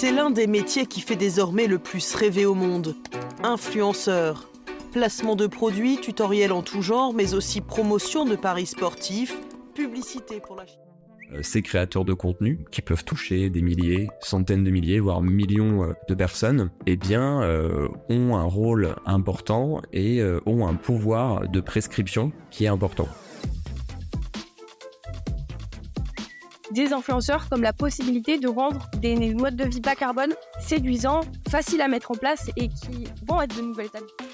C'est l'un des métiers qui fait désormais le plus rêver au monde. Influenceur. Placement de produits, tutoriels en tout genre, mais aussi promotion de paris sportifs, publicité pour la euh, ces créateurs de contenu qui peuvent toucher des milliers, centaines de milliers, voire millions euh, de personnes, eh bien, euh, ont un rôle important et ont un pouvoir de prescription qui est important. Des influenceurs comme la possibilité de rendre des modes de vie bas carbone séduisants, faciles à mettre en place et qui vont être de nouvelles habitudes.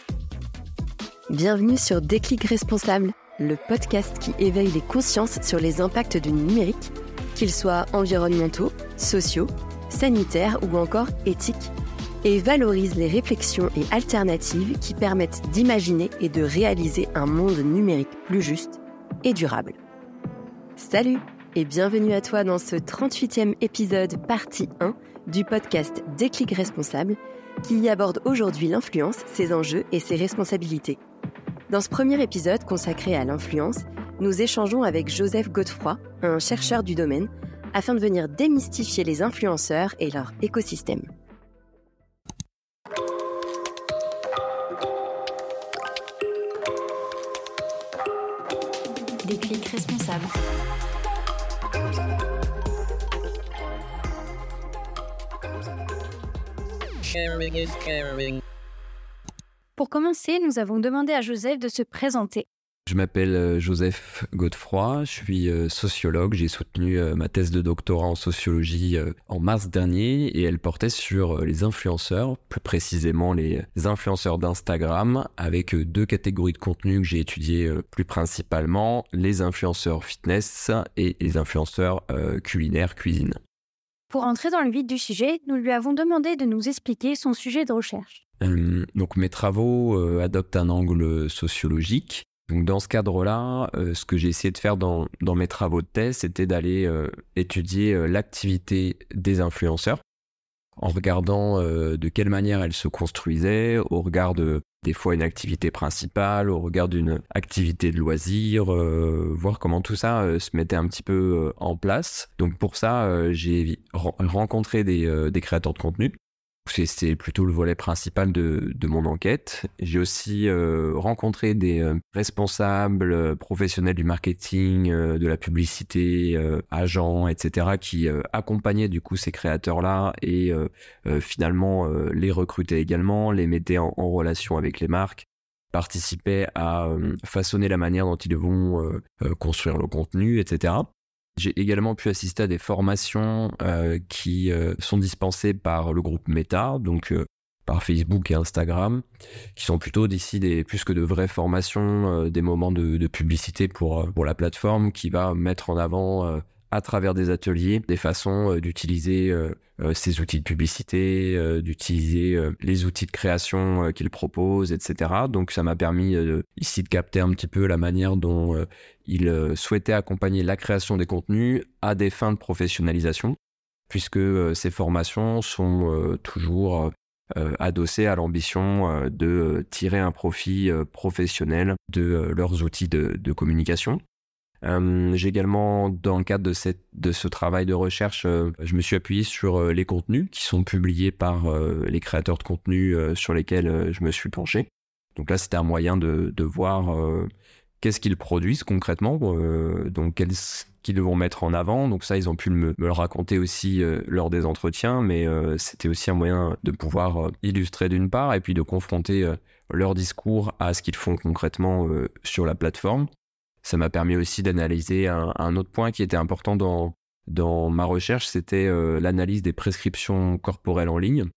Bienvenue sur Déclic Responsable le podcast qui éveille les consciences sur les impacts du numérique, qu'ils soient environnementaux, sociaux, sanitaires ou encore éthiques, et valorise les réflexions et alternatives qui permettent d'imaginer et de réaliser un monde numérique plus juste et durable. Salut et bienvenue à toi dans ce 38e épisode partie 1 du podcast Déclic Responsable qui aborde aujourd'hui l'influence, ses enjeux et ses responsabilités. Dans ce premier épisode consacré à l'influence, nous échangeons avec Joseph Godefroy, un chercheur du domaine, afin de venir démystifier les influenceurs et leur écosystème. Des clics Pour commencer, nous avons demandé à Joseph de se présenter. Je m'appelle euh, Joseph Godefroy, je suis euh, sociologue, j'ai soutenu euh, ma thèse de doctorat en sociologie en mars dernier et elle portait sur les influenceurs, plus précisément les influenceurs d'Instagram, avec deux catégories de contenu que j'ai étudiées plus principalement, les influenceurs fitness et les influenceurs culinaires cuisine. Pour entrer dans le vif du sujet, nous lui avons demandé de nous expliquer son sujet de recherche. Euh, donc mes travaux euh, adoptent un angle sociologique. Donc dans ce cadre-là, euh, ce que j'ai essayé de faire dans, mes travaux de thèse, c'était d'aller étudier l'activité des influenceurs en regardant de quelle manière elle se construisait, au regard de des fois une activité principale, au regard d'une activité de loisir, voir comment tout ça se mettait un petit peu en place. Donc pour ça, j'ai rencontré des créateurs de contenu c'est plutôt le volet principal de, mon enquête. J'ai aussi euh, rencontré des euh, responsables euh, professionnels du marketing, de la publicité, agents, etc., qui accompagnaient du coup ces créateurs-là et finalement les recrutaient également, les mettaient en, en, relation avec les marques, participaient à façonner la manière dont ils vont construire le contenu, etc. J'ai également pu assister à des formations euh, qui euh, sont dispensées par le groupe Meta, donc euh, par Facebook et Instagram, qui sont plutôt d'ici des plus que de vraies formations, des moments de, de, publicité pour pour la plateforme qui va mettre en avant à travers des ateliers des façons d'utiliser ces outils de publicité, d'utiliser les outils de création qu'ils proposent, etc. Donc ça m'a permis ici de capter un petit peu la manière dont il euh, souhaitait accompagner la création des contenus à des fins de professionnalisation, puisque euh, ces formations sont euh, toujours adossées à l'ambition de tirer un profit professionnel de leurs outils de, communication. J'ai également, dans le cadre de, ce travail de recherche, je me suis appuyé sur les contenus qui sont publiés par les créateurs de contenus sur lesquels je me suis penché. Donc là, c'était un moyen de, voir qu'est-ce qu'ils produisent concrètement, euh, donc qu'est-ce qu'ils vont mettre en avant. Donc ça, ils ont pu me, le raconter aussi euh, lors des entretiens, mais euh, c'était aussi un moyen de pouvoir illustrer d'une part et puis de confronter leur discours à ce qu'ils font concrètement sur la plateforme. Ça m'a permis aussi d'analyser un, autre point qui était important dans, dans ma recherche, c'était l'analyse des prescriptions corporelles en ligne.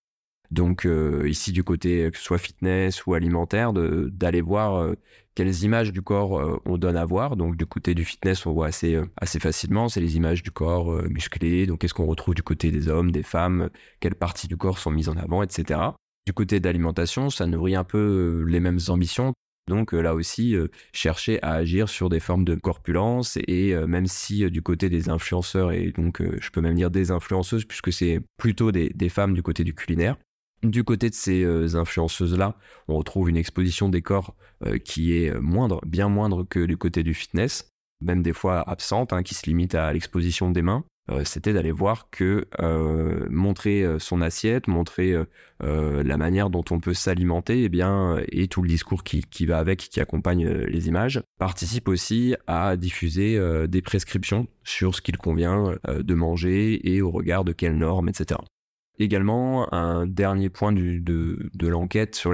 Donc euh, ici du côté que ce soit fitness ou alimentaire, d'aller voir euh, quelles images du corps euh, on donne à voir. Donc du côté du fitness, on voit assez assez facilement, c'est les images du corps musclé. Donc qu'est-ce qu'on retrouve du côté des hommes, des femmes, quelles parties du corps sont mises en avant, etc. Du côté d'alimentation, ça nourrit un peu les mêmes ambitions. Donc là aussi, chercher à agir sur des formes de corpulence et même si du côté des influenceurs et donc je peux même dire des influenceuses puisque c'est plutôt des, femmes du côté du culinaire, du côté de ces euh, influenceuses-là, on retrouve une exposition des corps euh, qui est euh, moindre, bien moindre que du côté du fitness, même des fois absente, hein, qui se limite à l'exposition des mains. Euh, c'était d'aller voir que euh, montrer euh, son assiette, montrer la manière dont on peut s'alimenter, et eh bien, et tout le discours qui, va avec, qui accompagne les images, participe aussi à diffuser des prescriptions sur ce qu'il convient de manger et au regard de quelles normes, etc. Également, un dernier point de, l'enquête sur,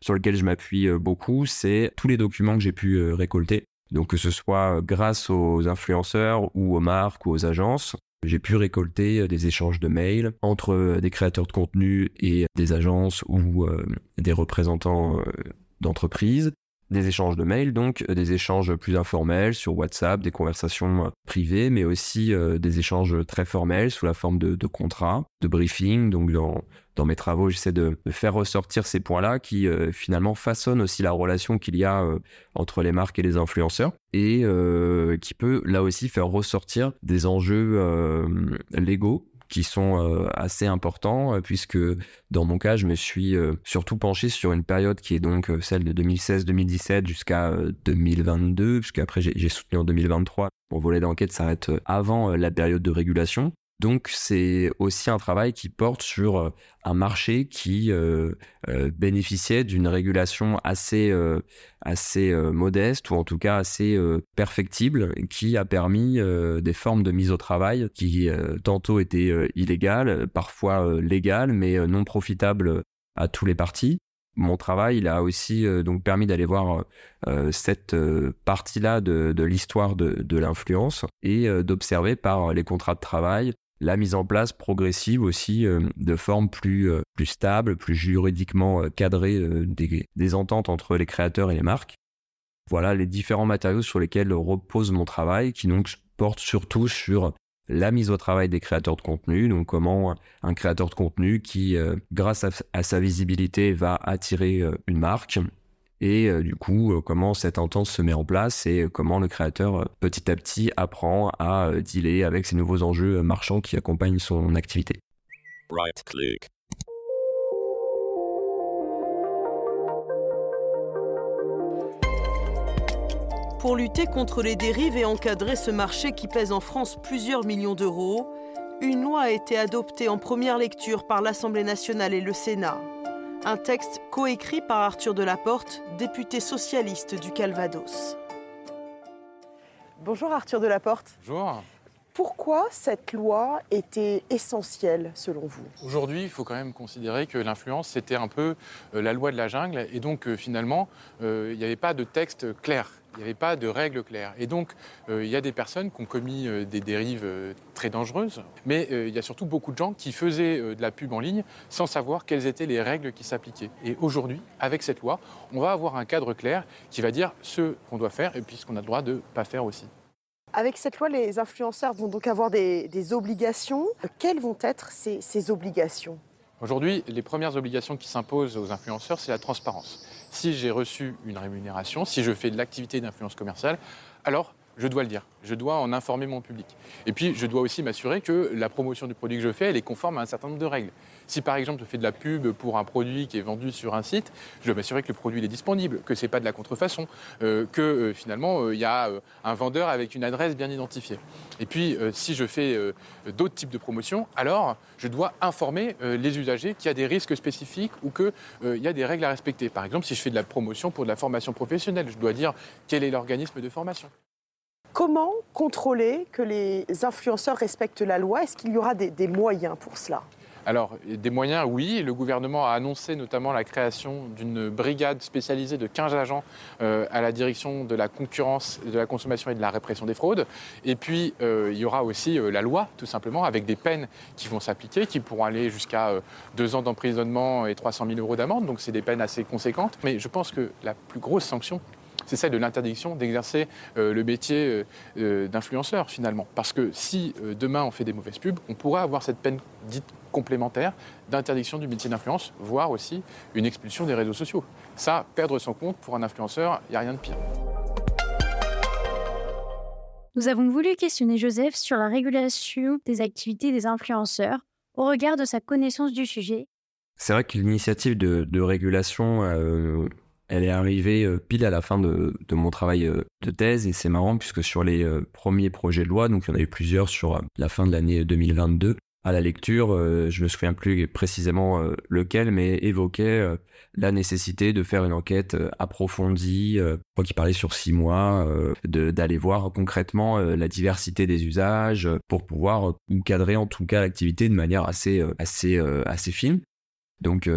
sur lequel je m'appuie beaucoup, c'est tous les documents que j'ai pu récolter donc que ce soit grâce aux influenceurs ou aux marques ou aux agences, j'ai pu récolter des échanges de mails entre des créateurs de contenu et des agences ou euh, des représentants euh, d'entreprises des échanges de mails, donc euh, des échanges plus informels sur WhatsApp, des conversations euh, privées, mais aussi euh, des échanges très formels sous la forme de, contrats, de briefing. Donc dans, dans mes travaux, j'essaie de, faire ressortir ces points-là qui finalement façonnent aussi la relation qu'il y a entre les marques et les influenceurs et qui peut là aussi faire ressortir des enjeux légaux qui sont euh, assez importants, euh, puisque dans mon cas, je me suis euh, surtout penché sur une période qui est donc celle de 2016-2017 jusqu'à 2022, puisqu'après j'ai soutenu en 2023. Mon volet d'enquête s'arrête avant la période de régulation. Donc c'est aussi un travail qui porte sur euh, un marché qui euh, euh, bénéficiait d'une régulation assez assez modeste ou en tout cas assez perfectible qui a permis des formes de mise au travail qui tantôt étaient illégales, parfois légales mais non profitables à tous les partis. Mon travail, il a aussi donc permis d'aller voir cette partie-là de, l'histoire de l'influence et d'observer par les contrats de travail la mise en place progressive aussi euh, de formes plus, euh, plus stables, plus juridiquement euh, cadrées des, des, ententes entre les créateurs et les marques. Voilà les différents matériaux sur lesquels repose mon travail, qui donc porte surtout sur la mise au travail des créateurs de contenu, donc comment un créateur de contenu qui, grâce à, sa visibilité, va attirer une marque, et euh, du coup euh, comment cette entente se met en place et euh, comment le créateur petit à petit apprend à dealer avec ces nouveaux enjeux marchands qui accompagnent son activité. Pour lutter contre les dérives et encadrer ce marché qui pèse en France plusieurs millions d'euros, une loi a été adoptée en première lecture par l'Assemblée nationale et le Sénat. Un texte coécrit par Arthur Delaporte, député socialiste du Calvados. Bonjour Arthur Delaporte. Bonjour. Pourquoi cette loi était essentielle selon vous Aujourd'hui, il faut quand même considérer que l'influence, c'était un peu euh, la loi de la jungle et donc euh, finalement, euh, il n'y avait pas de texte clair il n'y avait pas de règles claires. Et donc, il y a des personnes qui ont commis des dérives très dangereuses, mais il y a surtout beaucoup de gens qui faisaient de la pub en ligne sans savoir quelles étaient les règles qui s'appliquaient. Et aujourd'hui, avec cette loi, on va avoir un cadre clair qui va dire ce qu'on doit faire et puis ce qu'on a le droit de ne pas faire aussi. Avec cette loi, les influenceurs vont donc avoir des, obligations. Quelles vont être ces obligations? Aujourd'hui, les premières obligations qui s'imposent aux influenceurs, c'est la transparence. Si j'ai reçu une rémunération, si je fais de l'activité d'influence commerciale, alors je dois le dire, je dois en informer mon public. Et puis, je dois aussi m'assurer que la promotion du produit que je fais, elle est conforme à un certain nombre de règles. Si par exemple, je fais de la pub pour un produit qui est vendu sur un site, je dois m'assurer que le produit est disponible, que ce n'est pas de la contrefaçon, euh, que euh, finalement, euh, il y a un vendeur avec une adresse bien identifiée. Et puis, si je fais d'autres types de promotions, alors je dois informer les usagers qu'il y a des risques spécifiques ou qu'il y a des règles à respecter. Par exemple, si je fais de la promotion pour de la formation professionnelle, je dois dire quel est l'organisme de formation. Comment contrôler que les influenceurs respectent la loi? Est-ce qu'il y aura des, moyens pour cela? Alors, des moyens, oui. Le gouvernement a annoncé notamment la création d'une brigade spécialisée de 15 agents euh, à la direction de la concurrence, de la consommation et de la répression des fraudes. Et puis, euh, il y aura aussi euh, la loi, tout simplement, avec des peines qui vont s'appliquer, qui pourront aller jusqu'à deux ans d'emprisonnement et 300 000 euros d'amende. Donc, c'est des peines assez conséquentes. Mais je pense que la plus grosse sanction, c'est celle de l'interdiction d'exercer euh, le métier euh, euh, d'influenceur finalement. Parce que si demain on fait des mauvaises pubs, on pourra avoir cette peine dite complémentaire d'interdiction du métier d'influence, voire aussi une expulsion des réseaux sociaux. Ça, perdre son compte pour un influenceur, il n'y a rien de pire. Nous avons voulu questionner Joseph sur la régulation des activités des influenceurs au regard de sa connaissance du sujet. C'est vrai que l'initiative de, régulation elle est arrivée pile à la fin de, mon travail de thèse et c'est marrant puisque sur les premiers projets de loi, donc il y en a eu plusieurs sur la fin de l'année 2022, à la lecture, euh, je me souviens plus précisément euh, lequel, mais évoquait euh, la nécessité de faire une enquête approfondie, je crois qu'il parlait sur six mois, d'aller voir concrètement la diversité des usages pour pouvoir encadrer en tout cas l'activité de manière assez assez assez fine. Donc,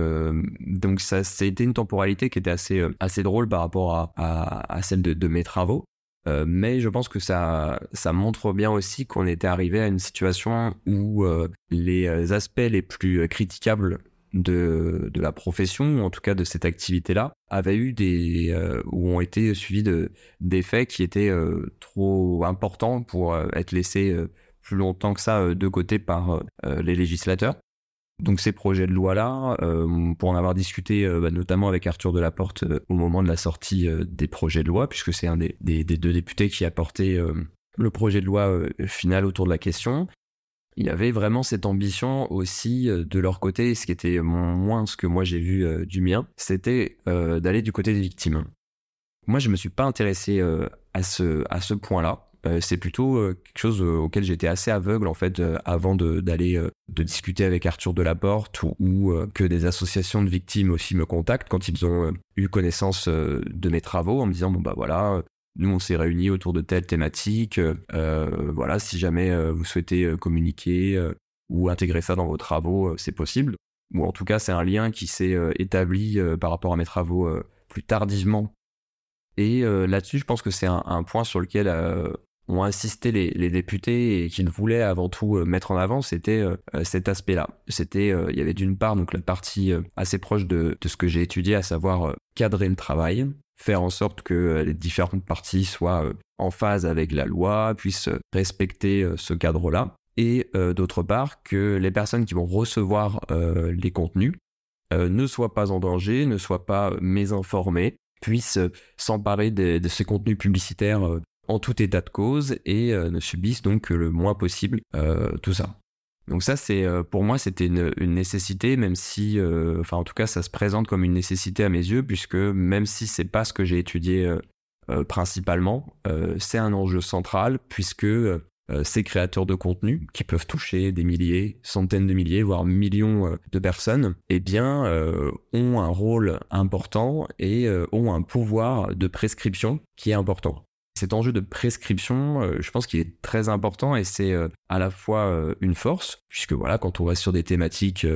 donc ça, été une temporalité qui était assez, assez drôle par rapport à, à, celle de, de, mes travaux. Euh, mais je pense que ça, ça montre bien aussi qu'on était arrivé à une situation où euh, les euh, aspects les plus critiquables de, de la profession, ou en tout cas de cette activité-là, avaient eu des ou ont été suivis de d'effets qui étaient trop importants pour être laissés plus longtemps que ça de côté par les législateurs. Donc ces projets de loi-là, euh, pour en avoir discuté euh, bah, notamment avec Arthur Delaporte euh, au moment de la sortie des projets de loi, puisque c'est un des, deux députés qui a porté le projet de loi final autour de la question, il avait vraiment cette ambition aussi de leur côté, ce qui était moins ce que moi j'ai vu du mien, c'était d'aller du côté des victimes. Moi, je me suis pas intéressé à ce point-là. Euh, c'est plutôt euh, quelque chose euh, auquel j'étais assez aveugle en fait avant d'aller de, discuter avec Arthur Delaporte ou, ou que des associations de victimes aussi me contactent quand ils ont eu connaissance de mes travaux en me disant bon bah voilà nous on s'est réunis autour de telle thématique voilà si jamais vous souhaitez communiquer ou intégrer ça dans vos travaux c'est possible. Ou en tout cas c'est un lien qui s'est établi par rapport à mes travaux plus tardivement. Et là-dessus, je pense que c'est un, un, point sur lequel ont insisté les, députés et qu'ils voulaient avant tout euh, mettre en avant, c'était euh, euh, cet aspect-là. C'était, il y avait d'une part donc la partie assez proche de, ce que j'ai étudié, à savoir cadrer le travail, faire en sorte que les différentes parties soient en phase avec la loi, puissent respecter ce cadre-là, et d'autre part que les personnes qui vont recevoir les contenus ne soient pas en danger, ne soient pas mésinformées, puissent s'emparer de, de, ces contenus publicitaires en tout état de cause et euh, ne subissent donc le moins possible euh, tout ça. Donc ça, c'est euh, pour moi, c'était une, nécessité, même si, enfin en tout cas, ça se présente comme une nécessité à mes yeux, puisque même si c'est pas ce que j'ai étudié principalement, c'est un enjeu central, puisque ces créateurs de contenu, qui peuvent toucher des milliers, centaines de milliers, voire millions de personnes, eh bien, ont un rôle important et ont un pouvoir de prescription qui est important. Cet enjeu de prescription, euh, je pense qu'il est très important et c'est euh, à la fois euh, une force, puisque voilà, quand on va sur des thématiques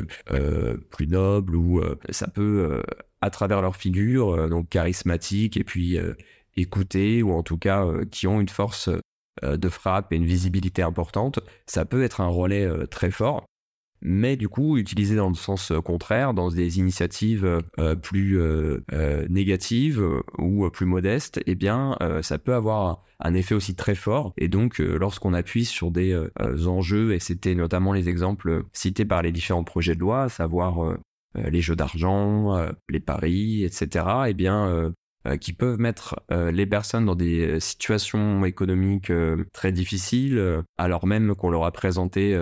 plus nobles ou ça peut, à travers leur figure, donc charismatique et puis écouter ou en tout cas qui ont une force de frappe et une visibilité importante, ça peut être un relais très fort mais du coup utilisé dans le sens euh, contraire, dans des initiatives euh, euh, plus négatives ou plus modestes, eh bien ça peut avoir un effet aussi très fort. Et donc lorsqu'on appuie sur des enjeux, et c'était notamment les exemples cités par les différents projets de loi, à savoir les jeux d'argent, les paris, etc., eh bien qui peuvent mettre les personnes dans des situations économiques très difficiles, alors même qu'on leur a présenté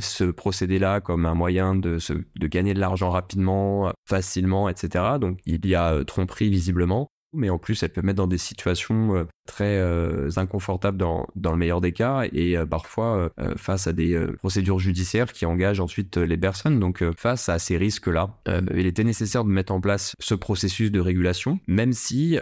ce procédé-là comme un moyen de, de gagner de l'argent rapidement, facilement, etc. Donc il y a euh, tromperie visiblement mais en plus elle peut mettre dans des situations euh, très euh, inconfortables dans, dans le meilleur des cas et euh, parfois face à des procédures judiciaires qui engagent ensuite les personnes. Donc face à ces risques-là, il était nécessaire de mettre en place ce processus de régulation, même si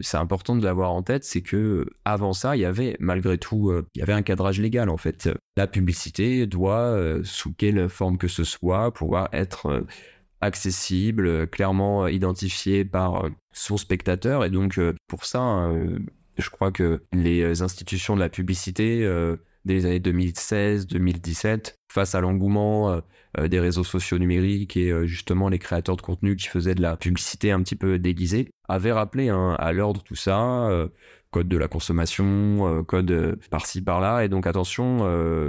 c'est important de l'avoir en tête, c'est que avant ça, il y avait malgré tout, il y avait un cadrage légal en fait. La publicité doit, sous quelle forme que ce soit, pouvoir être accessible, clairement identifié par son spectateur. Et donc, euh, pour ça, je crois que les institutions de la publicité euh, les années 2016-2017, face à l'engouement euh, des réseaux sociaux numériques et justement les créateurs de contenu qui faisaient de la publicité un petit peu déguisée, avaient rappelé hein, à l'ordre tout ça, code de la consommation, code par-ci par-là. Et donc attention,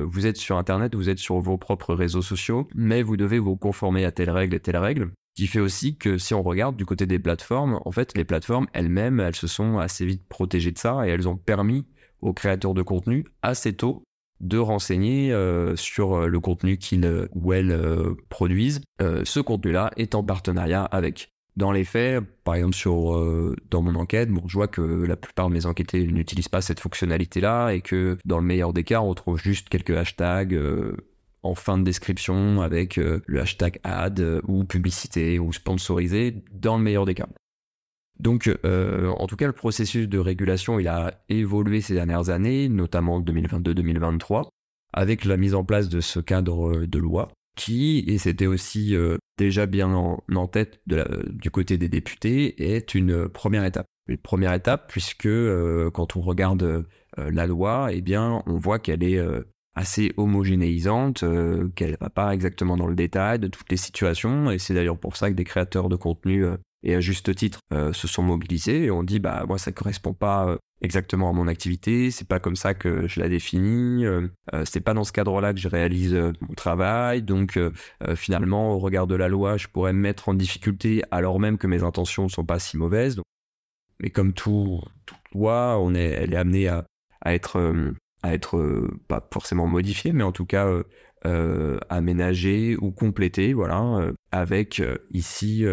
vous êtes sur Internet, vous êtes sur vos propres réseaux sociaux, mais vous devez vous conformer à telle règle et telle règle qui fait aussi que si on regarde du côté des plateformes, en fait, les plateformes elles-mêmes, elles se sont assez vite protégées de ça et elles ont permis aux créateurs de contenu assez tôt de renseigner euh, sur euh, le contenu qu'ils ou elles euh, produisent. ce contenu-là est en partenariat avec. Dans les faits, par exemple sur dans mon enquête, bon, je vois que la plupart de mes enquêtés n'utilisent pas cette fonctionnalité-là et que dans le meilleur des cas, on retrouve juste quelques hashtags en fin de description avec le hashtag ad ou publicité ou sponsorisé dans le meilleur des cas. Donc, euh, en tout cas, le processus de régulation, il a évolué ces dernières années, notamment 2022-2023, avec la mise en place de ce cadre de loi qui, et c'était aussi euh, déjà bien en, tête du côté des députés, est une première étape. Une première étape puisque euh, quand on regarde la loi, eh on voit qu'elle est assez homogénéisante, qu'elle ne va pas exactement dans le détail de toutes les situations, et c'est d'ailleurs pour ça que des créateurs de contenu et à juste titre euh, se sont mobilisés et on dit bah moi ça correspond pas euh, exactement à mon activité, c'est pas comme ça que je la définis, euh, c'est pas dans ce cadre-là que je réalise mon travail, donc finalement au regard de la loi je pourrais me mettre en difficulté alors même que mes intentions ne sont pas si mauvaises. Mais comme tout, toute loi, elle est amenée à, être pas forcément modifiée, mais en tout cas euh, aménager ou compléter, voilà, euh, avec euh, ici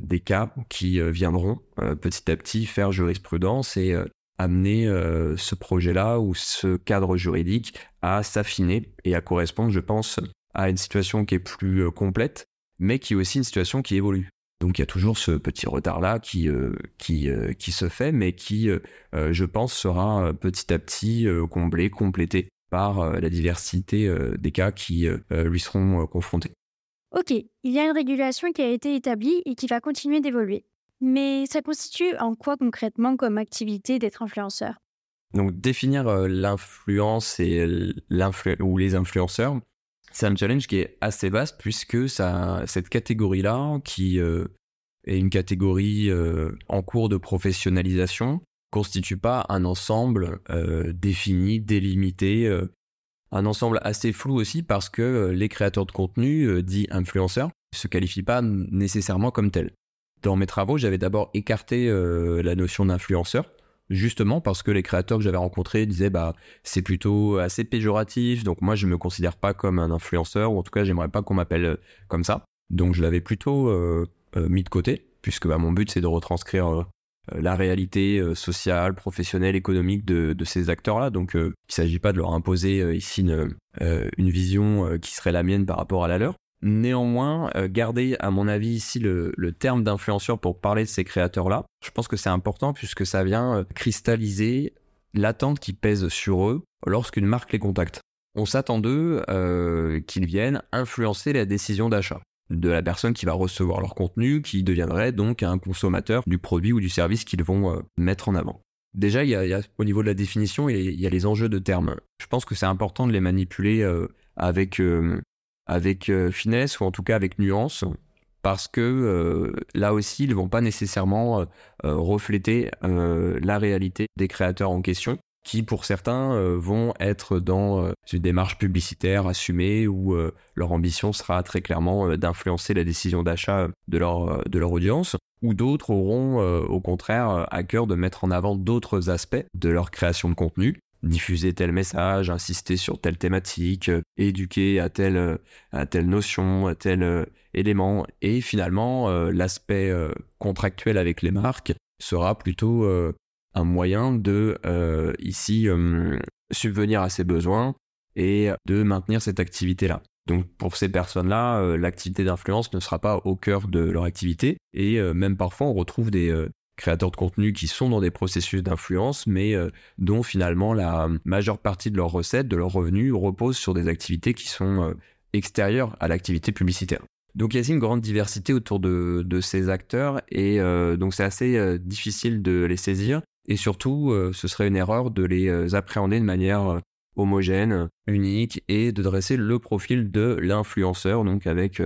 des cas qui viendront petit à petit faire jurisprudence et amener ce projet-là ou ce cadre juridique à s'affiner et à correspondre, je pense, à une situation qui est plus complète, mais qui est aussi une situation qui évolue. Donc il y a toujours ce petit retard-là qui, qui, qui se fait, mais qui, je pense, sera petit à petit comblé, complété par euh, la diversité euh, des cas qui euh, lui seront confrontés. Ok, il y a une régulation qui a été établie et qui va continuer d'évoluer. Mais ça constitue en quoi concrètement comme activité d'être influenceur? Donc définir l'influence et ou les influenceurs, c'est un challenge qui est assez vaste puisque ça, cette catégorie-là, qui est une catégorie en cours de professionnalisation, constitue pas un ensemble euh, défini, délimité, euh, un ensemble assez flou aussi parce que euh, les créateurs de contenu, dits influenceurs, se qualifient pas nécessairement comme tels. Dans mes travaux, j'avais d'abord écarté la notion d'influenceur, justement parce que les créateurs que j'avais rencontrés disaient bah c'est plutôt assez péjoratif, donc moi je me considère pas comme un influenceur ou en tout cas j'aimerais pas qu'on m'appelle comme ça. Donc je l'avais plutôt mis de côté puisque bah, mon but c'est de retranscrire euh, la réalité euh, sociale, professionnelle, économique de, ces acteurs-là. Donc, euh, il ne s'agit pas de leur imposer ici une, vision qui serait la mienne par rapport à la leur. Néanmoins, garder, à mon avis, ici le, terme d'influenceur pour parler de ces créateurs-là, je pense que c'est important puisque ça vient cristalliser l'attente qui pèse sur eux lorsqu'une marque les contacte. On s'attend d'eux qu'ils viennent influencer la décision d'achat de la personne qui va recevoir leur contenu, qui deviendrait donc un consommateur du produit ou du service qu'ils vont euh, mettre en avant. Déjà, il y, a, au niveau de la définition, il y, a, les enjeux de termes. Je pense que c'est important de les manipuler euh, avec, euh, avec finesse ou en tout cas avec nuance, parce que là aussi, ils ne vont pas nécessairement refléter la réalité des créateurs en question qui pour certains euh, vont être dans euh, une démarche publicitaire assumée où euh, leur ambition sera très clairement d'influencer la décision d'achat de leur, audience, ou d'autres auront au contraire à cœur de mettre en avant d'autres aspects de leur création de contenu, diffuser tel message, insister sur telle thématique, éduquer à telle, à telle notion, à tel élément, et finalement l'aspect contractuel avec les marques sera plutôt un moyen de euh, ici euh, subvenir à ses besoins et de maintenir cette activité-là. Donc pour ces personnes-là, euh, l'activité d'influence ne sera pas au cœur de leur activité et même parfois on retrouve des créateurs de contenu qui sont dans des processus d'influence mais dont finalement la majeure partie de leurs recettes, de leurs revenus repose sur des activités qui sont extérieures à l'activité publicitaire. Donc il y a une grande diversité autour de ces acteurs et donc c'est assez difficile de les saisir. Et surtout, euh, ce serait une erreur de les euh, appréhender de manière euh, homogène, unique, et de dresser le profil de l'influenceur, donc avec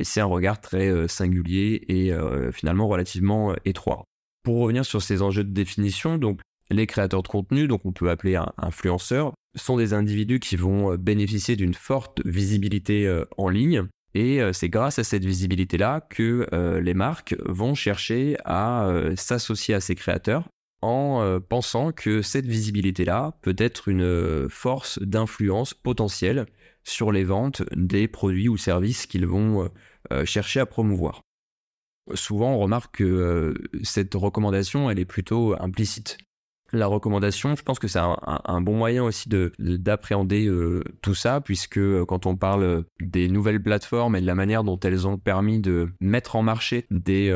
ici un regard très singulier et finalement relativement étroit. Pour revenir sur ces enjeux de définition, donc les créateurs de contenu, donc on peut appeler un influenceur, sont des individus qui vont bénéficier d'une forte visibilité en ligne. Et c'est grâce à cette visibilité-là que les marques vont chercher à s'associer à ces créateurs en euh, pensant que cette visibilité-là peut être une euh, force d'influence potentielle sur les ventes des produits ou services qu'ils vont euh, chercher à promouvoir. souvent on remarque que cette recommandation, elle est plutôt implicite la recommandation, je pense que c'est un, bon moyen aussi de d'appréhender tout ça, puisque quand on parle des nouvelles plateformes et de la manière dont elles ont permis de mettre en marché des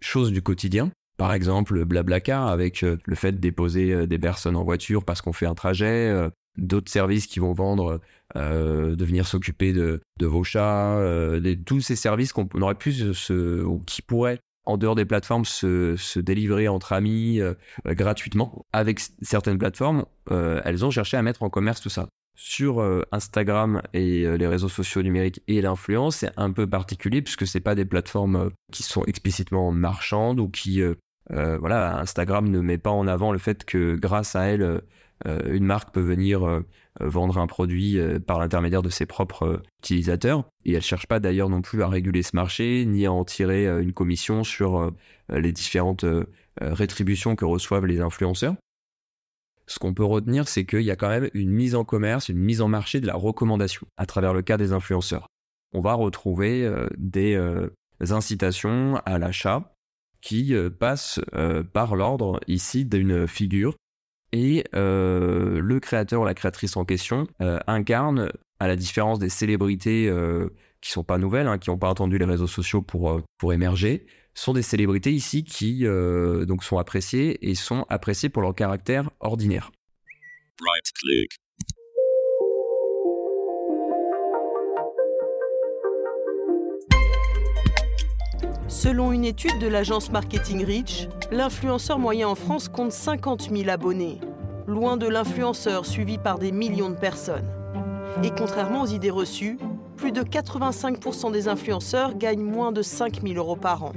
choses du quotidien, par exemple Blablacar avec le fait de déposer des personnes en voiture parce qu'on fait un trajet, d'autres services qui vont vendre, de venir s'occuper de, vos chats, tous ces services qu'on aurait pu ou qui pourraient en dehors des plateformes se, délivrer entre amis euh, euh, gratuitement. Avec certaines plateformes, euh, elles ont cherché à mettre en commerce tout ça. Sur Instagram et les réseaux sociaux numériques et l'influence, c'est un peu particulier puisque c'est pas des plateformes qui sont explicitement marchandes ou qui voilà, Instagram ne met pas en avant le fait que grâce à elle, une marque peut venir euh, vendre un produit euh, par l'intermédiaire de ses propres euh, utilisateurs. Et elle ne cherche pas d'ailleurs non plus à réguler ce marché, ni à en tirer une commission sur les différentes rétributions que reçoivent les influenceurs. Ce qu'on peut retenir, c'est qu'il y a quand même une mise en commerce, une mise en marché de la recommandation à travers le cas des influenceurs. On va retrouver des incitations à l'achat qui passent par l'ordre ici d'une figure et euh, le créateur ou la créatrice en question euh, incarne, à la différence des célébrités euh, qui sont pas nouvelles, hein, qui n'ont pas entendu les réseaux sociaux pour, pour émerger, sont des célébrités ici qui donc sont appréciées et sont appréciées pour leur caractère ordinaire. Right click. Selon une étude de l'agence Marketing Reach, l'influenceur moyen en France compte 50 000 abonnés, loin de l'influenceur suivi par des millions de personnes. Et contrairement aux idées reçues, plus de 85% des influenceurs gagnent moins de 5 000 euros par an.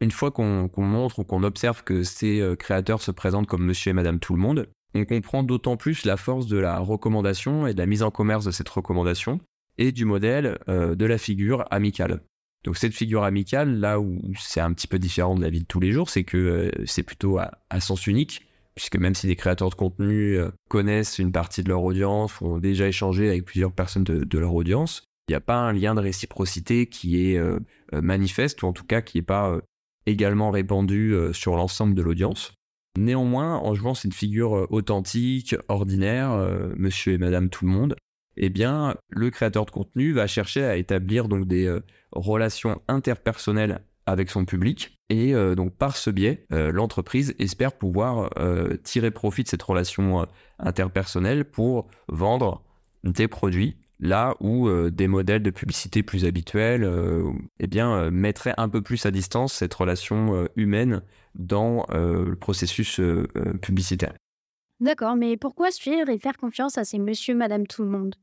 Une fois qu'on montre ou qu'on observe que ces euh, créateurs se présentent comme monsieur et madame tout le monde, on comprend d'autant plus la force de la recommandation et de la mise en commerce de cette recommandation, et du modèle euh, de la figure amicale. Donc cette figure amicale, là où c'est un petit peu différent de la vie de tous les jours, c'est que euh, c'est plutôt à, sens unique, puisque même si des créateurs de contenu euh, connaissent une partie de leur audience, ont déjà échangé avec plusieurs personnes de, leur audience, il n'y a pas un lien de réciprocité qui est manifeste, ou en tout cas qui n'est pas également répandu sur l'ensemble de l'audience. Néanmoins, en jouant cette figure authentique, ordinaire, monsieur et madame tout le monde, eh bien, le créateur de contenu va chercher à établir donc des euh, relations interpersonnelles avec son public. Et euh, donc, par ce biais, euh, l'entreprise espère pouvoir tirer profit de cette relation interpersonnelle pour vendre des produits là où des modèles de publicité plus habituels eh bien, mettraient un peu plus à distance cette relation humaine dans le processus publicitaire. D'accord, mais pourquoi suivre et faire confiance à ces monsieur, madame, tout le monde?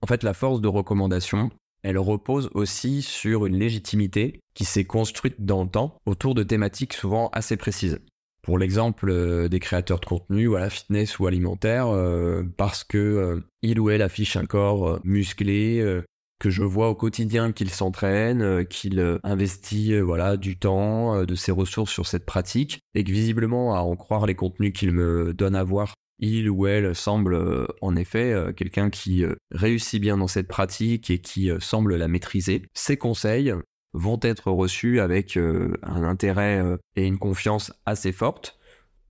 En fait, la force de recommandation, elle repose aussi sur une légitimité qui s'est construite dans le temps autour de thématiques souvent assez précises. Pour l'exemple euh, des créateurs de contenu, voilà, fitness ou alimentaire, euh, parce que euh, il ou elle affiche un corps musclé, que je vois au quotidien qu'il s'entraîne, qu'il investit voilà du temps, de ses ressources sur cette pratique, et que visiblement, à en croire les contenus qu'il me donne à voir, il ou elle semble en effet quelqu'un qui réussit bien dans cette pratique et qui semble la maîtriser. Ses conseils vont être reçus avec un intérêt et une confiance assez forte,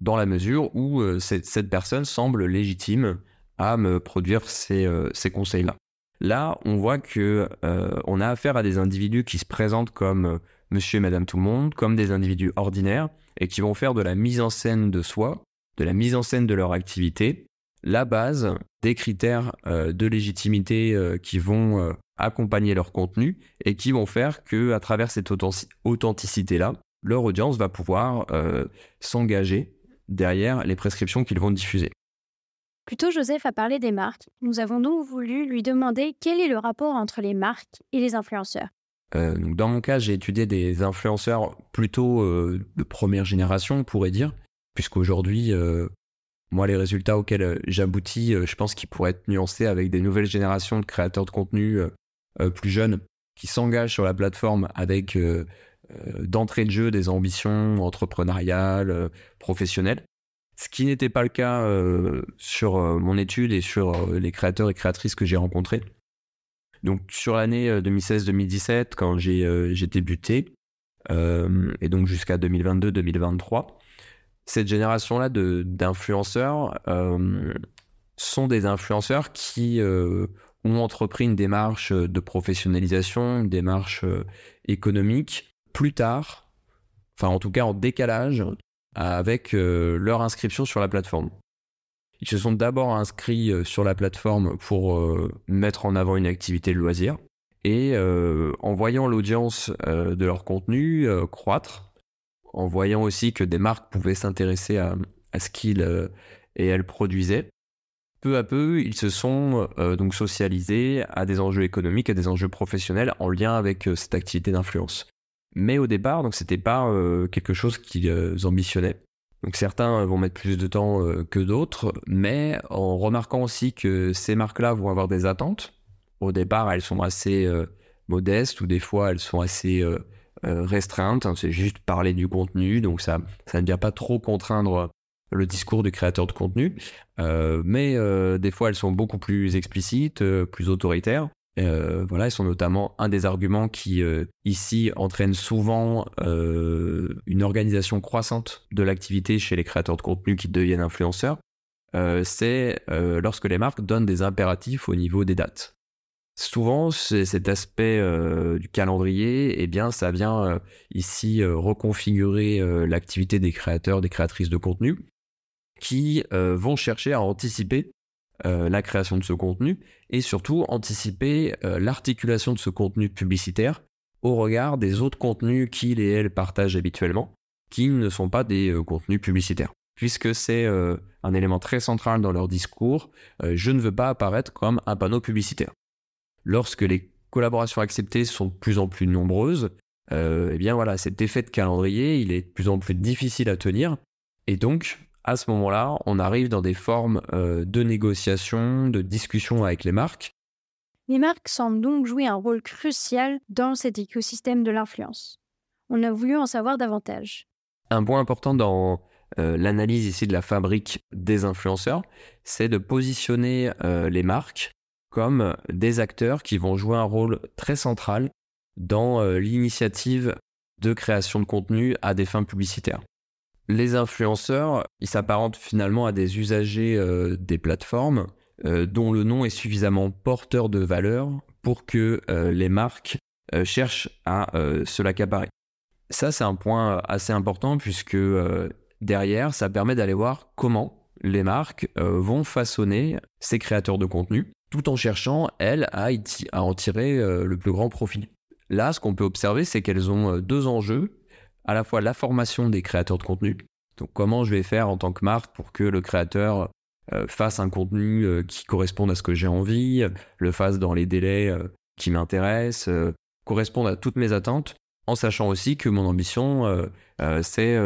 dans la mesure où cette, personne semble légitime à me produire ces conseils-là. Là, on voit que euh, on a affaire à des individus qui se présentent comme euh, monsieur et madame tout le monde, comme des individus ordinaires, et qui vont faire de la mise en scène de soi, de la mise en scène de leur activité, la base des critères euh, de légitimité qui vont accompagner leur contenu et qui vont faire que à travers cette authenticité là, leur audience va pouvoir s'engager derrière les prescriptions qu'ils vont diffuser. Plutôt, Joseph a parlé des marques. Nous avons donc voulu lui demander quel est le rapport entre les marques et les influenceurs. Euh, dans mon cas, j'ai étudié des influenceurs plutôt euh, de première génération, on pourrait dire, puisqu'aujourd'hui, euh, moi, les résultats auxquels j'aboutis, je pense qu'ils pourraient être nuancés avec des nouvelles générations de créateurs de contenu plus jeunes qui s'engagent sur la plateforme avec d'entrée de jeu des ambitions entrepreneuriales, professionnelles. Ce qui n'était pas le cas euh, sur euh, mon étude et sur euh, les créateurs et créatrices que j'ai rencontrés. Donc sur l'année 2016-2017, quand j'ai débuté, et donc jusqu'à 2022-2023, cette génération-là d'influenceurs sont des influenceurs qui ont entrepris une démarche de professionnalisation, une démarche économique plus tard, enfin en tout cas en décalage avec leur inscription sur la plateforme. Ils se sont d'abord inscrits euh, sur la plateforme pour euh, mettre en avant une activité de loisir. Et euh, en voyant l'audience de leur contenu croître, en voyant aussi que des marques pouvaient s'intéresser à, ce qu'ils et elles produisaient, peu à peu, ils se sont donc socialisés à des enjeux économiques, à des enjeux professionnels en lien avec cette activité d'influence. Mais au départ, donc c'était pas quelque chose qu'ils ambitionnaient. Donc certains vont mettre plus de temps euh, que d'autres, mais en remarquant aussi que ces marques-là vont avoir des attentes. Au départ, elles sont assez euh, modestes ou des fois elles sont assez euh, restreintes. C'est juste parler du contenu, donc ça, ça ne vient pas trop contraindre le discours du créateur de contenu. mais des fois, elles sont beaucoup plus explicites, plus autoritaires. Euh, voilà, ils sont notamment un des arguments qui euh, ici entraînent souvent euh, une organisation croissante de l'activité chez les créateurs de contenu qui deviennent influenceurs. c'est lorsque les marques donnent des impératifs au niveau des dates. Souvent, cet aspect du calendrier, eh bien, ça vient ici reconfigurer l'activité des créateurs, des créatrices de contenu, qui vont chercher à anticiper euh, la création de ce contenu et surtout anticiper euh, l'articulation de ce contenu publicitaire au regard des autres contenus qu'ils et elles partagent habituellement, qui ne sont pas des euh, contenus publicitaires. Puisque c'est un élément très central dans leur discours, je ne veux pas apparaître comme un panneau publicitaire. Lorsque les collaborations acceptées sont de plus en plus nombreuses, eh bien voilà, cet effet de calendrier, il est de plus en plus difficile à tenir, et donc à ce moment-là, on arrive dans des formes euh, de négociation, de discussion avec les marques. Les marques semblent donc jouer un rôle crucial dans cet écosystème de l'influence. On a voulu en savoir davantage. Un point important dans euh, l'analyse ici de la fabrique des influenceurs, c'est de positionner euh, les marques comme des acteurs qui vont jouer un rôle très central dans l'initiative de création de contenu à des fins publicitaires les influenceurs, ils s'apparentent finalement à des usagers euh, des plateformes euh, dont le nom est suffisamment porteur de valeur pour que euh, les marques cherchent à se l'accaparer. Ça, c'est un point assez important puisque derrière, ça permet d'aller voir comment les marques vont façonner ces créateurs de contenu tout en cherchant, elles, à, à en tirer le plus grand profit. Là, ce qu'on peut observer, c'est qu'elles ont deux enjeux à la fois la formation des créateurs de contenu. Donc comment je vais faire en tant que marque pour que le créateur euh, fasse un contenu euh, qui corresponde à ce que j'ai envie, le fasse dans les délais euh, qui m'intéressent, corresponde à toutes mes attentes, en sachant aussi que mon ambition, c'est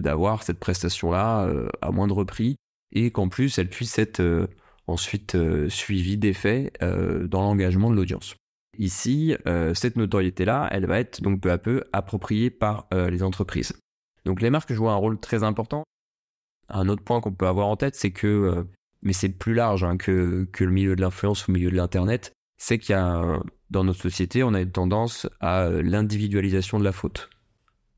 d'avoir cette prestation-là à moindre prix et qu'en plus, elle puisse être ensuite suivie d'effets dans l'engagement de l'audience. Ici, euh, cette notoriété-là, elle va être donc peu à peu appropriée par euh, les entreprises. Donc les marques jouent un rôle très important. Un autre point qu'on peut avoir en tête, c'est que, euh, mais c'est plus large hein, que, que, le milieu de l'influence ou le milieu de l'Internet, c'est qu'il y a, dans notre société, on a une tendance à l'individualisation de la faute.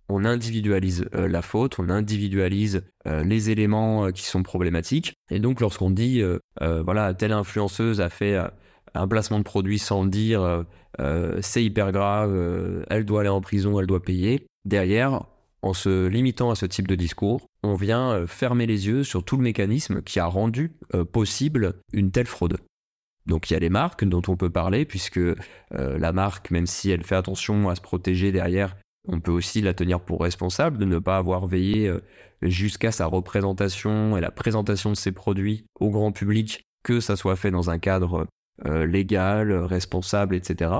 On individualise la faute, on individualise les éléments qui sont problématiques. Et donc lorsqu'on dit, voilà, telle influenceuse a fait un placement de produit sans dire euh, euh, c'est hyper grave, euh, elle doit aller en prison, elle doit payer. Derrière, en se limitant à ce type de discours, on vient fermer les yeux sur tout le mécanisme qui a rendu possible une telle fraude. Donc il y a les marques dont on peut parler, puisque la marque, même si elle fait attention à se protéger derrière, on peut aussi la tenir pour responsable de ne pas avoir veillé jusqu'à sa représentation et la présentation de ses produits au grand public, que ça soit fait dans un cadre euh, légal, responsable, etc.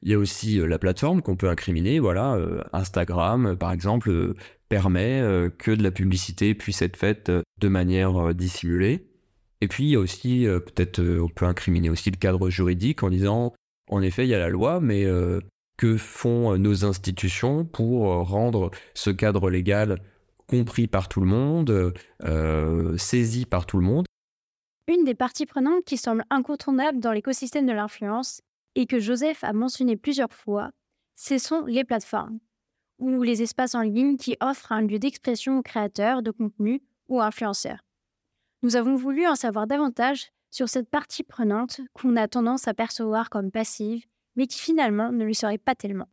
Il y a aussi euh, la plateforme qu'on peut incriminer. Voilà, euh, Instagram, par exemple, permet que de la publicité puisse être faite de manière dissimulée. Et puis il y a aussi, peut-être, on peut incriminer aussi le cadre juridique en disant, en effet, il y a la loi, mais que font nos institutions pour rendre ce cadre légal compris par tout le monde, saisi par tout le monde? Une des parties prenantes qui semble incontournable dans l'écosystème de l'influence et que Joseph a mentionné plusieurs fois, ce sont les plateformes ou les espaces en ligne qui offrent un lieu d'expression aux créateurs de contenu ou influenceurs. Nous avons voulu en savoir davantage sur cette partie prenante qu'on a tendance à percevoir comme passive, mais qui finalement ne le serait pas tellement.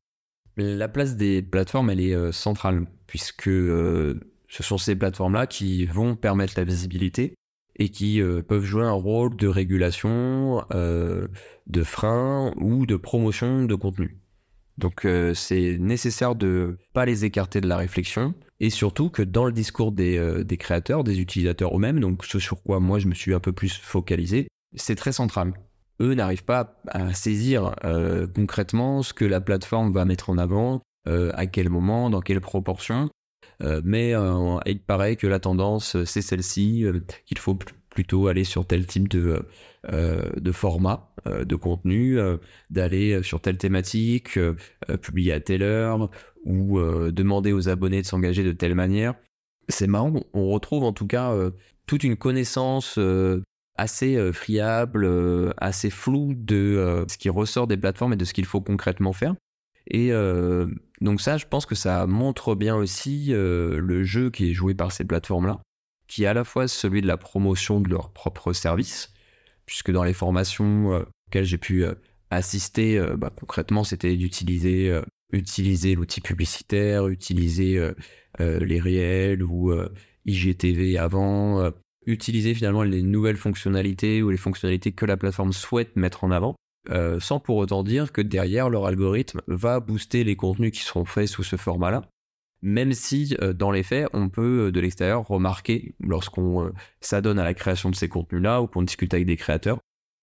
La place des plateformes, elle est euh, centrale, puisque euh, ce sont ces plateformes-là qui vont permettre la visibilité et qui euh, peuvent jouer un rôle de régulation, de frein ou de promotion de contenu. Donc c'est nécessaire de pas les écarter de la réflexion et surtout que dans le discours des, des créateurs, des utilisateurs eux-mêmes, donc ce sur quoi moi je me suis un peu plus focalisé, c'est très central eux n'arrivent pas à saisir euh, concrètement ce que la plateforme va mettre en avant, euh, à quel moment, dans quelle proportion. Euh, mais il paraît que la tendance, c'est celle-ci, qu'il faut plutôt aller sur tel type de, de format, de contenu, d'aller sur telle thématique, publier à telle heure, ou demander aux abonnés de s'engager de telle manière. C'est marrant, on retrouve en tout cas toute une connaissance assez euh, friable, euh, assez flou de euh, ce qui ressort des plateformes et de ce qu'il faut concrètement faire. Et donc ça, je pense que ça montre bien aussi le jeu qui est joué par ces plateformes-là, qui est à la fois celui de la promotion de leurs propres services, puisque dans les formations auxquelles j'ai pu assister, bah, concrètement, c'était d'utiliser utiliser l'outil publicitaire, utiliser les réels ou IGTV avant, utiliser finalement les nouvelles fonctionnalités ou les fonctionnalités que la plateforme souhaite mettre en avant, euh, sans pour autant dire que derrière leur algorithme va booster les contenus qui seront faits sous ce format-là. Même si euh, dans les faits, on peut euh, de l'extérieur remarquer lorsqu'on s'adonne à la création de ces contenus-là ou qu'on discute avec des créateurs,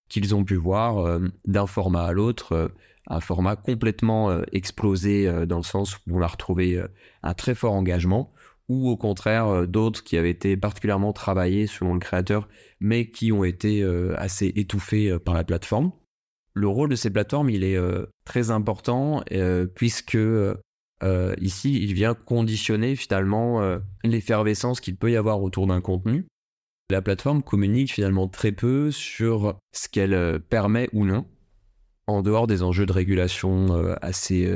qu'ils ont pu voir d'un format à l'autre un format complètement explosé dans le sens où on a retrouvé un très fort engagement ou au contraire d'autres qui avaient été particulièrement travaillés selon le créateur, mais qui ont été assez étouffés par la plateforme. Le rôle de ces plateformes, il est très important puisque ici, il vient conditionner finalement l'effervescence qu'il peut y avoir autour d'un contenu. La plateforme communique finalement très peu sur ce qu'elle permet ou non, en dehors des enjeux de régulation assez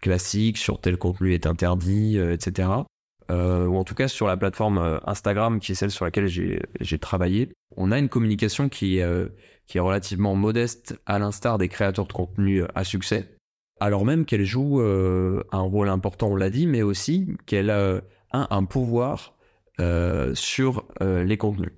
classiques sur tel contenu est interdit, etc. Euh, ou en tout cas sur la plateforme euh, Instagram, qui est celle sur laquelle j'ai travaillé, on a une communication qui, euh, qui est relativement modeste, à l'instar des créateurs de contenu à succès, alors même qu'elle joue un rôle important, on l'a dit, mais aussi qu'elle a un, pouvoir sur les contenus.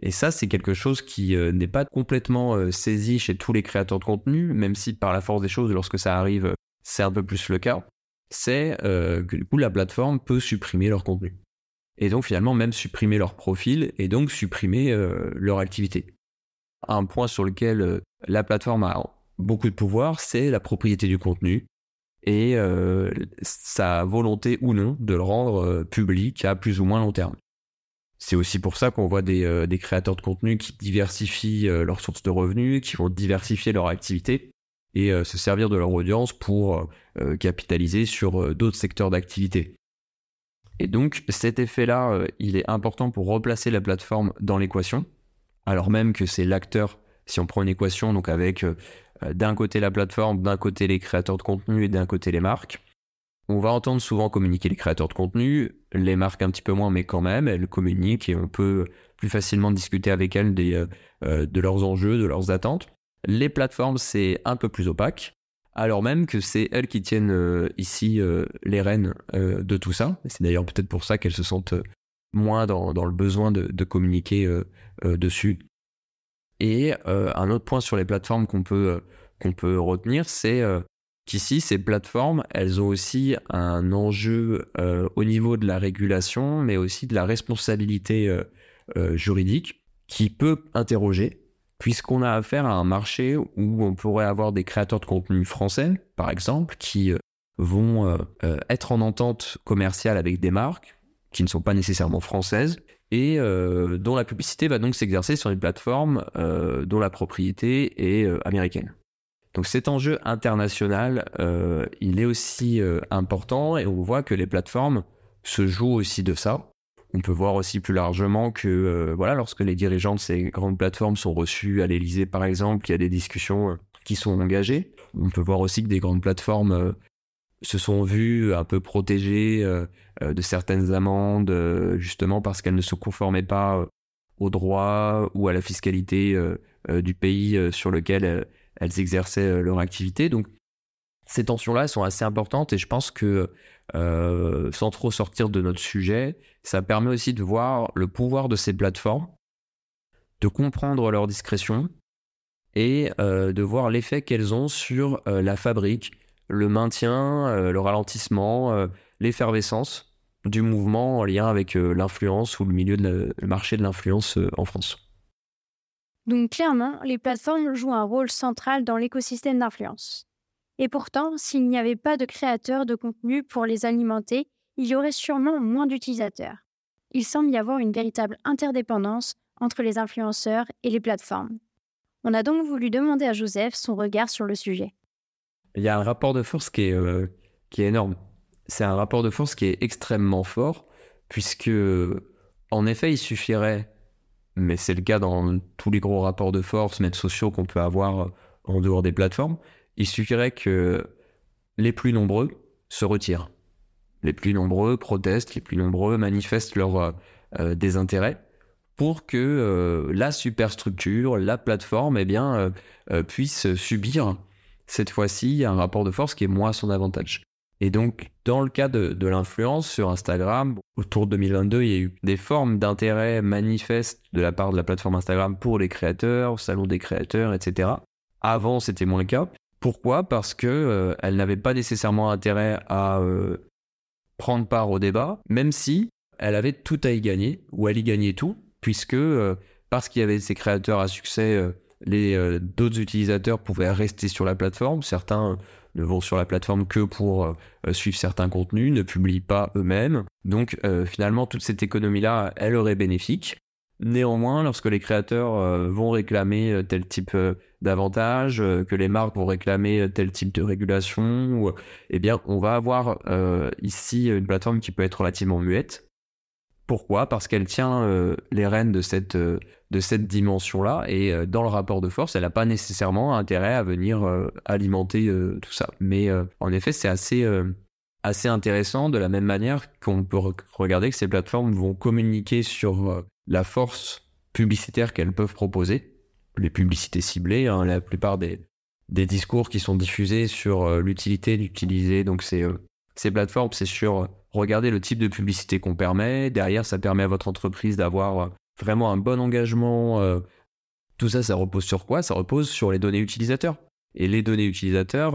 Et ça, c'est quelque chose qui n'est pas complètement saisi chez tous les créateurs de contenu, même si par la force des choses, lorsque ça arrive, c'est un peu plus le cas c'est euh, que la plateforme peut supprimer leur contenu. Et donc finalement même supprimer leur profil et donc supprimer euh, leur activité. Un point sur lequel euh, la plateforme a beaucoup de pouvoir, c'est la propriété du contenu et sa volonté ou non de le rendre public à plus ou moins long terme. C'est aussi pour ça qu'on voit des, des, créateurs de contenu qui diversifient leurs sources de revenus, qui vont diversifier leur activité et se servir de leur audience pour euh, capitaliser sur euh, d'autres secteurs d'activité. Et donc cet effet-là, euh, il est important pour replacer la plateforme dans l'équation, alors même que c'est l'acteur, si on prend une équation, donc avec d'un côté la plateforme, d'un côté les créateurs de contenu et d'un côté les marques. On va entendre souvent communiquer les créateurs de contenu, les marques un petit peu moins, mais quand même, elles communiquent et on peut plus facilement discuter avec elles de leurs enjeux, de leurs attentes. Les plateformes, c'est un peu plus opaque alors même que c'est elles qui tiennent euh, ici euh, les rênes euh, de tout ça. C'est d'ailleurs peut-être pour ça qu'elles se sentent moins dans, le besoin de, communiquer dessus. Et un autre point sur les plateformes qu'on peut, peut retenir, c'est qu'ici, ces plateformes, elles ont aussi un enjeu au niveau de la régulation, mais aussi de la responsabilité juridique qui peut interroger puisqu'on a affaire à un marché où on pourrait avoir des créateurs de contenu français, par exemple, qui euh, vont euh, euh, être en entente commerciale avec des marques qui ne sont pas nécessairement françaises et dont la publicité va donc s'exercer sur une plateforme dont la propriété est américaine. Donc cet enjeu international, il est aussi important et on voit que les plateformes se jouent aussi de ça. On peut voir aussi plus largement que euh, voilà, lorsque les dirigeants de ces grandes plateformes sont reçus à l'Elysée, par exemple, il y a des discussions euh, qui sont engagés. On peut voir aussi que des grandes plateformes se sont vues un peu protégées de certaines amendes, justement parce qu'elles ne se conformaient pas au droit ou à la fiscalité du pays sur lequel elles exerçaient leur activité. Donc ces tensions-là sont assez importantes et je pense que euh, sans trop sortir de notre sujet, ça permet aussi de voir le pouvoir de ces plateformes, de comprendre leur discrétion et euh, de voir l'effet qu'elles ont sur euh, la fabrique, le maintien, le ralentissement, l'effervescence du mouvement en lien avec l'influence ou le milieu de marché de l'influence en France. Donc clairement, les plateformes jouent un rôle central dans l'écosystème d'influence. Et pourtant, s'il n'y avait pas de créateurs de contenu pour les alimenter, il y aurait sûrement moins d'utilisateurs. Il semble y avoir une véritable interdépendance entre les influenceurs et les plateformes. On a donc voulu demander à Joseph son regard sur le sujet. Il y a un rapport de force qui est, euh, qui est énorme. C'est un rapport de force qui est extrêmement fort, puisque, en effet, il suffirait, mais c'est le cas dans tous les gros rapports de force, même sociaux qu'on peut avoir en dehors des plateformes, il suffirait que les plus nombreux se retirent. Les plus nombreux protestent, les plus nombreux manifestent leur euh, euh, désintérêt pour que euh, la superstructure, la plateforme, eh bien, puisse subir cette fois-ci un rapport de force qui est moins à son avantage. Et donc, dans le cas de, l'influence sur Instagram, autour de 2022, il y a eu des formes d'intérêt manifestes de la part de la plateforme Instagram pour les créateurs, salon des créateurs, etc. Avant, c'était moins le cas. Pourquoi? Parce que euh, elle n'avait pas nécessairement intérêt à euh, prendre part au débat, même si elle avait tout à y gagner, ou elle y gagnait tout, puisque euh, parce qu'il y avait ces créateurs à succès, les d'autres utilisateurs pouvaient rester sur la plateforme. Certains ne vont sur la plateforme que pour suivre certains contenus, ne publient pas eux-mêmes. Donc finalement, toute cette économie-là, elle aurait bénéfique. Néanmoins, lorsque les créateurs euh, vont réclamer euh, tel type euh, d'avantages, que les marques vont réclamer tel type de régulation, eh bien, on va avoir ici une plateforme qui peut être relativement muette. Pourquoi? Parce qu'elle tient les rênes de cette, de cette dimension-là et dans le rapport de force, elle n'a pas nécessairement intérêt à venir alimenter tout ça. Mais en effet, c'est assez, assez intéressant de la même manière qu'on peut regarder que ces plateformes vont communiquer sur la force publicitaire qu'elles peuvent proposer, les publicités ciblées, hein, la plupart des, des discours qui sont diffusés sur euh, l'utilité d'utiliser donc ces, euh, ces plateformes, c'est sur euh, regarder le type de publicité qu'on permet. Derrière, ça permet à votre entreprise d'avoir vraiment un bon engagement. tout ça, ça repose sur quoi? Ça repose sur les données utilisateurs. Et les données utilisateurs,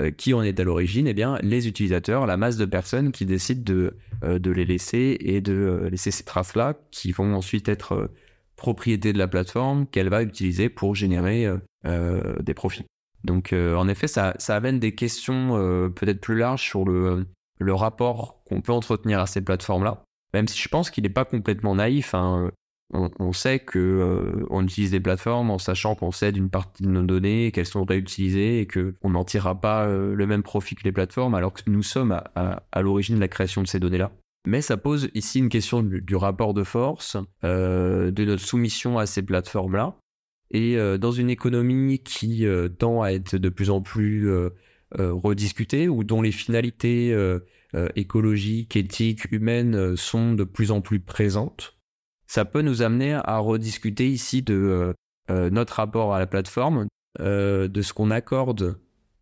euh, qui en est à l'origine? Eh bien, les utilisateurs, la masse de personnes qui décident de, euh, de les laisser et de euh, laisser ces traces-là, qui vont ensuite être propriété de la plateforme qu'elle va utiliser pour générer des profits. Donc, en effet, ça, ça amène des questions peut-être plus larges sur le, le rapport qu'on peut entretenir à ces plateformes-là. Même si je pense qu'il n'est pas complètement naïf. Hein on, sait que euh, on utilise des plateformes en sachant qu'on cède une partie de nos données, qu'elles sont réutilisées et qu'on n'en tirera pas euh, le même profit que les plateformes, alors que nous sommes à, l'origine de la création de ces données-là. Mais ça pose ici une question du, rapport de force, euh, de notre soumission à ces plateformes-là. Et dans une économie qui tend à être de plus en plus rediscutée, ou dont les finalités écologiques, éthiques, humaines sont de plus en plus présentes, ça peut nous amener à rediscuter ici de euh, euh, notre rapport à la plateforme, euh, de ce qu'on accorde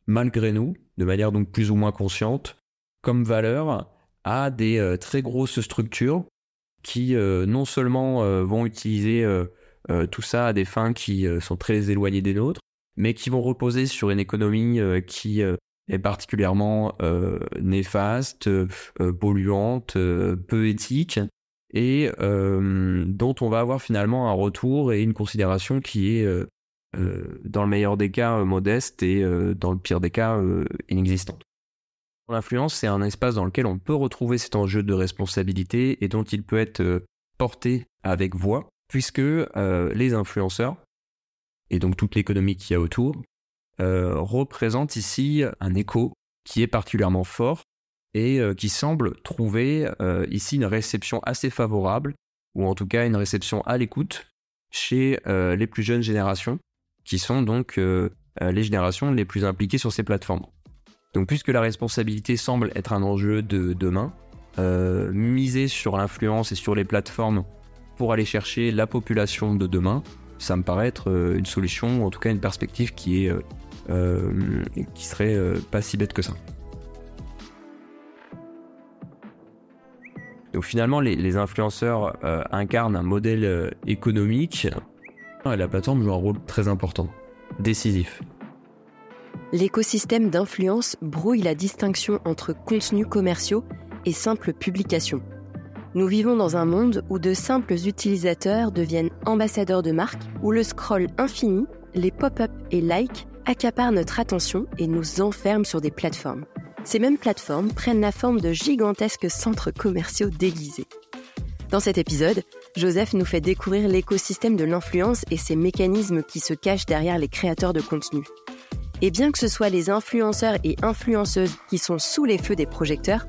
malgré nous, de manière donc plus ou moins consciente, comme valeur à des très grosses structures qui non seulement vont utiliser tout ça à des fins qui sont très éloignées des nôtres, mais qui vont reposer sur une économie qui est particulièrement néfaste, polluante, peu éthique, et euh, dont on va avoir finalement un retour et une considération qui est, euh, euh, dans le meilleur des cas, modeste et dans le pire des cas, inexistante. L'influence, c'est un espace dans lequel on peut retrouver cet enjeu de responsabilité et dont il peut être porté avec voix, puisque les influenceurs, et donc toute l'économie qu'il y a autour, représentent ici un écho qui est particulièrement fort et euh, qui semble trouver euh, ici une réception assez favorable, ou en tout cas une réception à l'écoute chez euh, les plus jeunes générations, qui sont donc les générations les plus impliquées sur ces plateformes. Donc puisque la responsabilité semble être un enjeu de demain, miser sur l'influence et sur les plateformes pour aller chercher la population de demain, ça me paraît être une solution, ou en tout cas une perspective qui est qui serait pas si bête que ça. Donc finalement, les, influenceurs euh, incarnent un modèle euh, économique et la plateforme joue un rôle très important, décisif. L'écosystème d'influence brouille la distinction entre contenus commerciaux et simples publications. Nous vivons dans un monde où de simples utilisateurs deviennent ambassadeurs de marques, où le scroll infini, les pop-up et likes accaparent notre attention et nous enferment sur des plateformes. Ces mêmes plateformes prennent la forme de gigantesques centres commerciaux déguisés. Dans cet épisode, Joseph nous fait découvrir l'écosystème de l'influence et ses mécanismes qui se cachent derrière les créateurs de contenu. Et bien que ce soit les influenceurs et influenceuses qui sont sous les feux des projecteurs,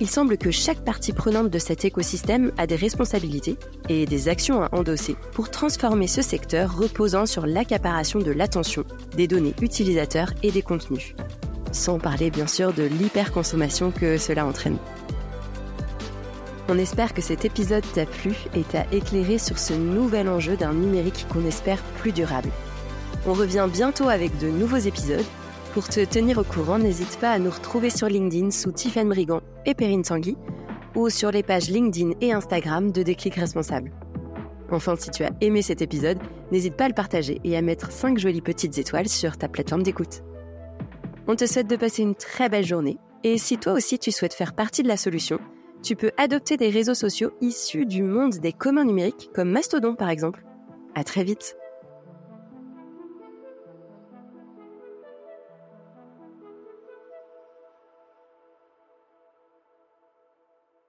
il semble que chaque partie prenante de cet écosystème a des responsabilités et des actions à endosser pour transformer ce secteur reposant sur l'accaparation de l'attention, des données utilisateurs et des contenus sans parler bien sûr de l'hyperconsommation que cela entraîne. On espère que cet épisode t'a plu et t'a éclairé sur ce nouvel enjeu d'un numérique qu'on espère plus durable. On revient bientôt avec de nouveaux épisodes. Pour te tenir au courant, n'hésite pas à nous retrouver sur LinkedIn sous Tiffany Brigand et Perrine Tanguy ou sur les pages LinkedIn et Instagram de Déclic Responsable. Enfin, si tu as aimé cet épisode, n'hésite pas à le partager et à mettre 5 jolies petites étoiles sur ta plateforme d'écoute. On te souhaite de passer une très belle journée. Et si toi aussi tu souhaites faire partie de la solution, tu peux adopter des réseaux sociaux issus du monde des communs numériques, comme Mastodon par exemple. À très vite!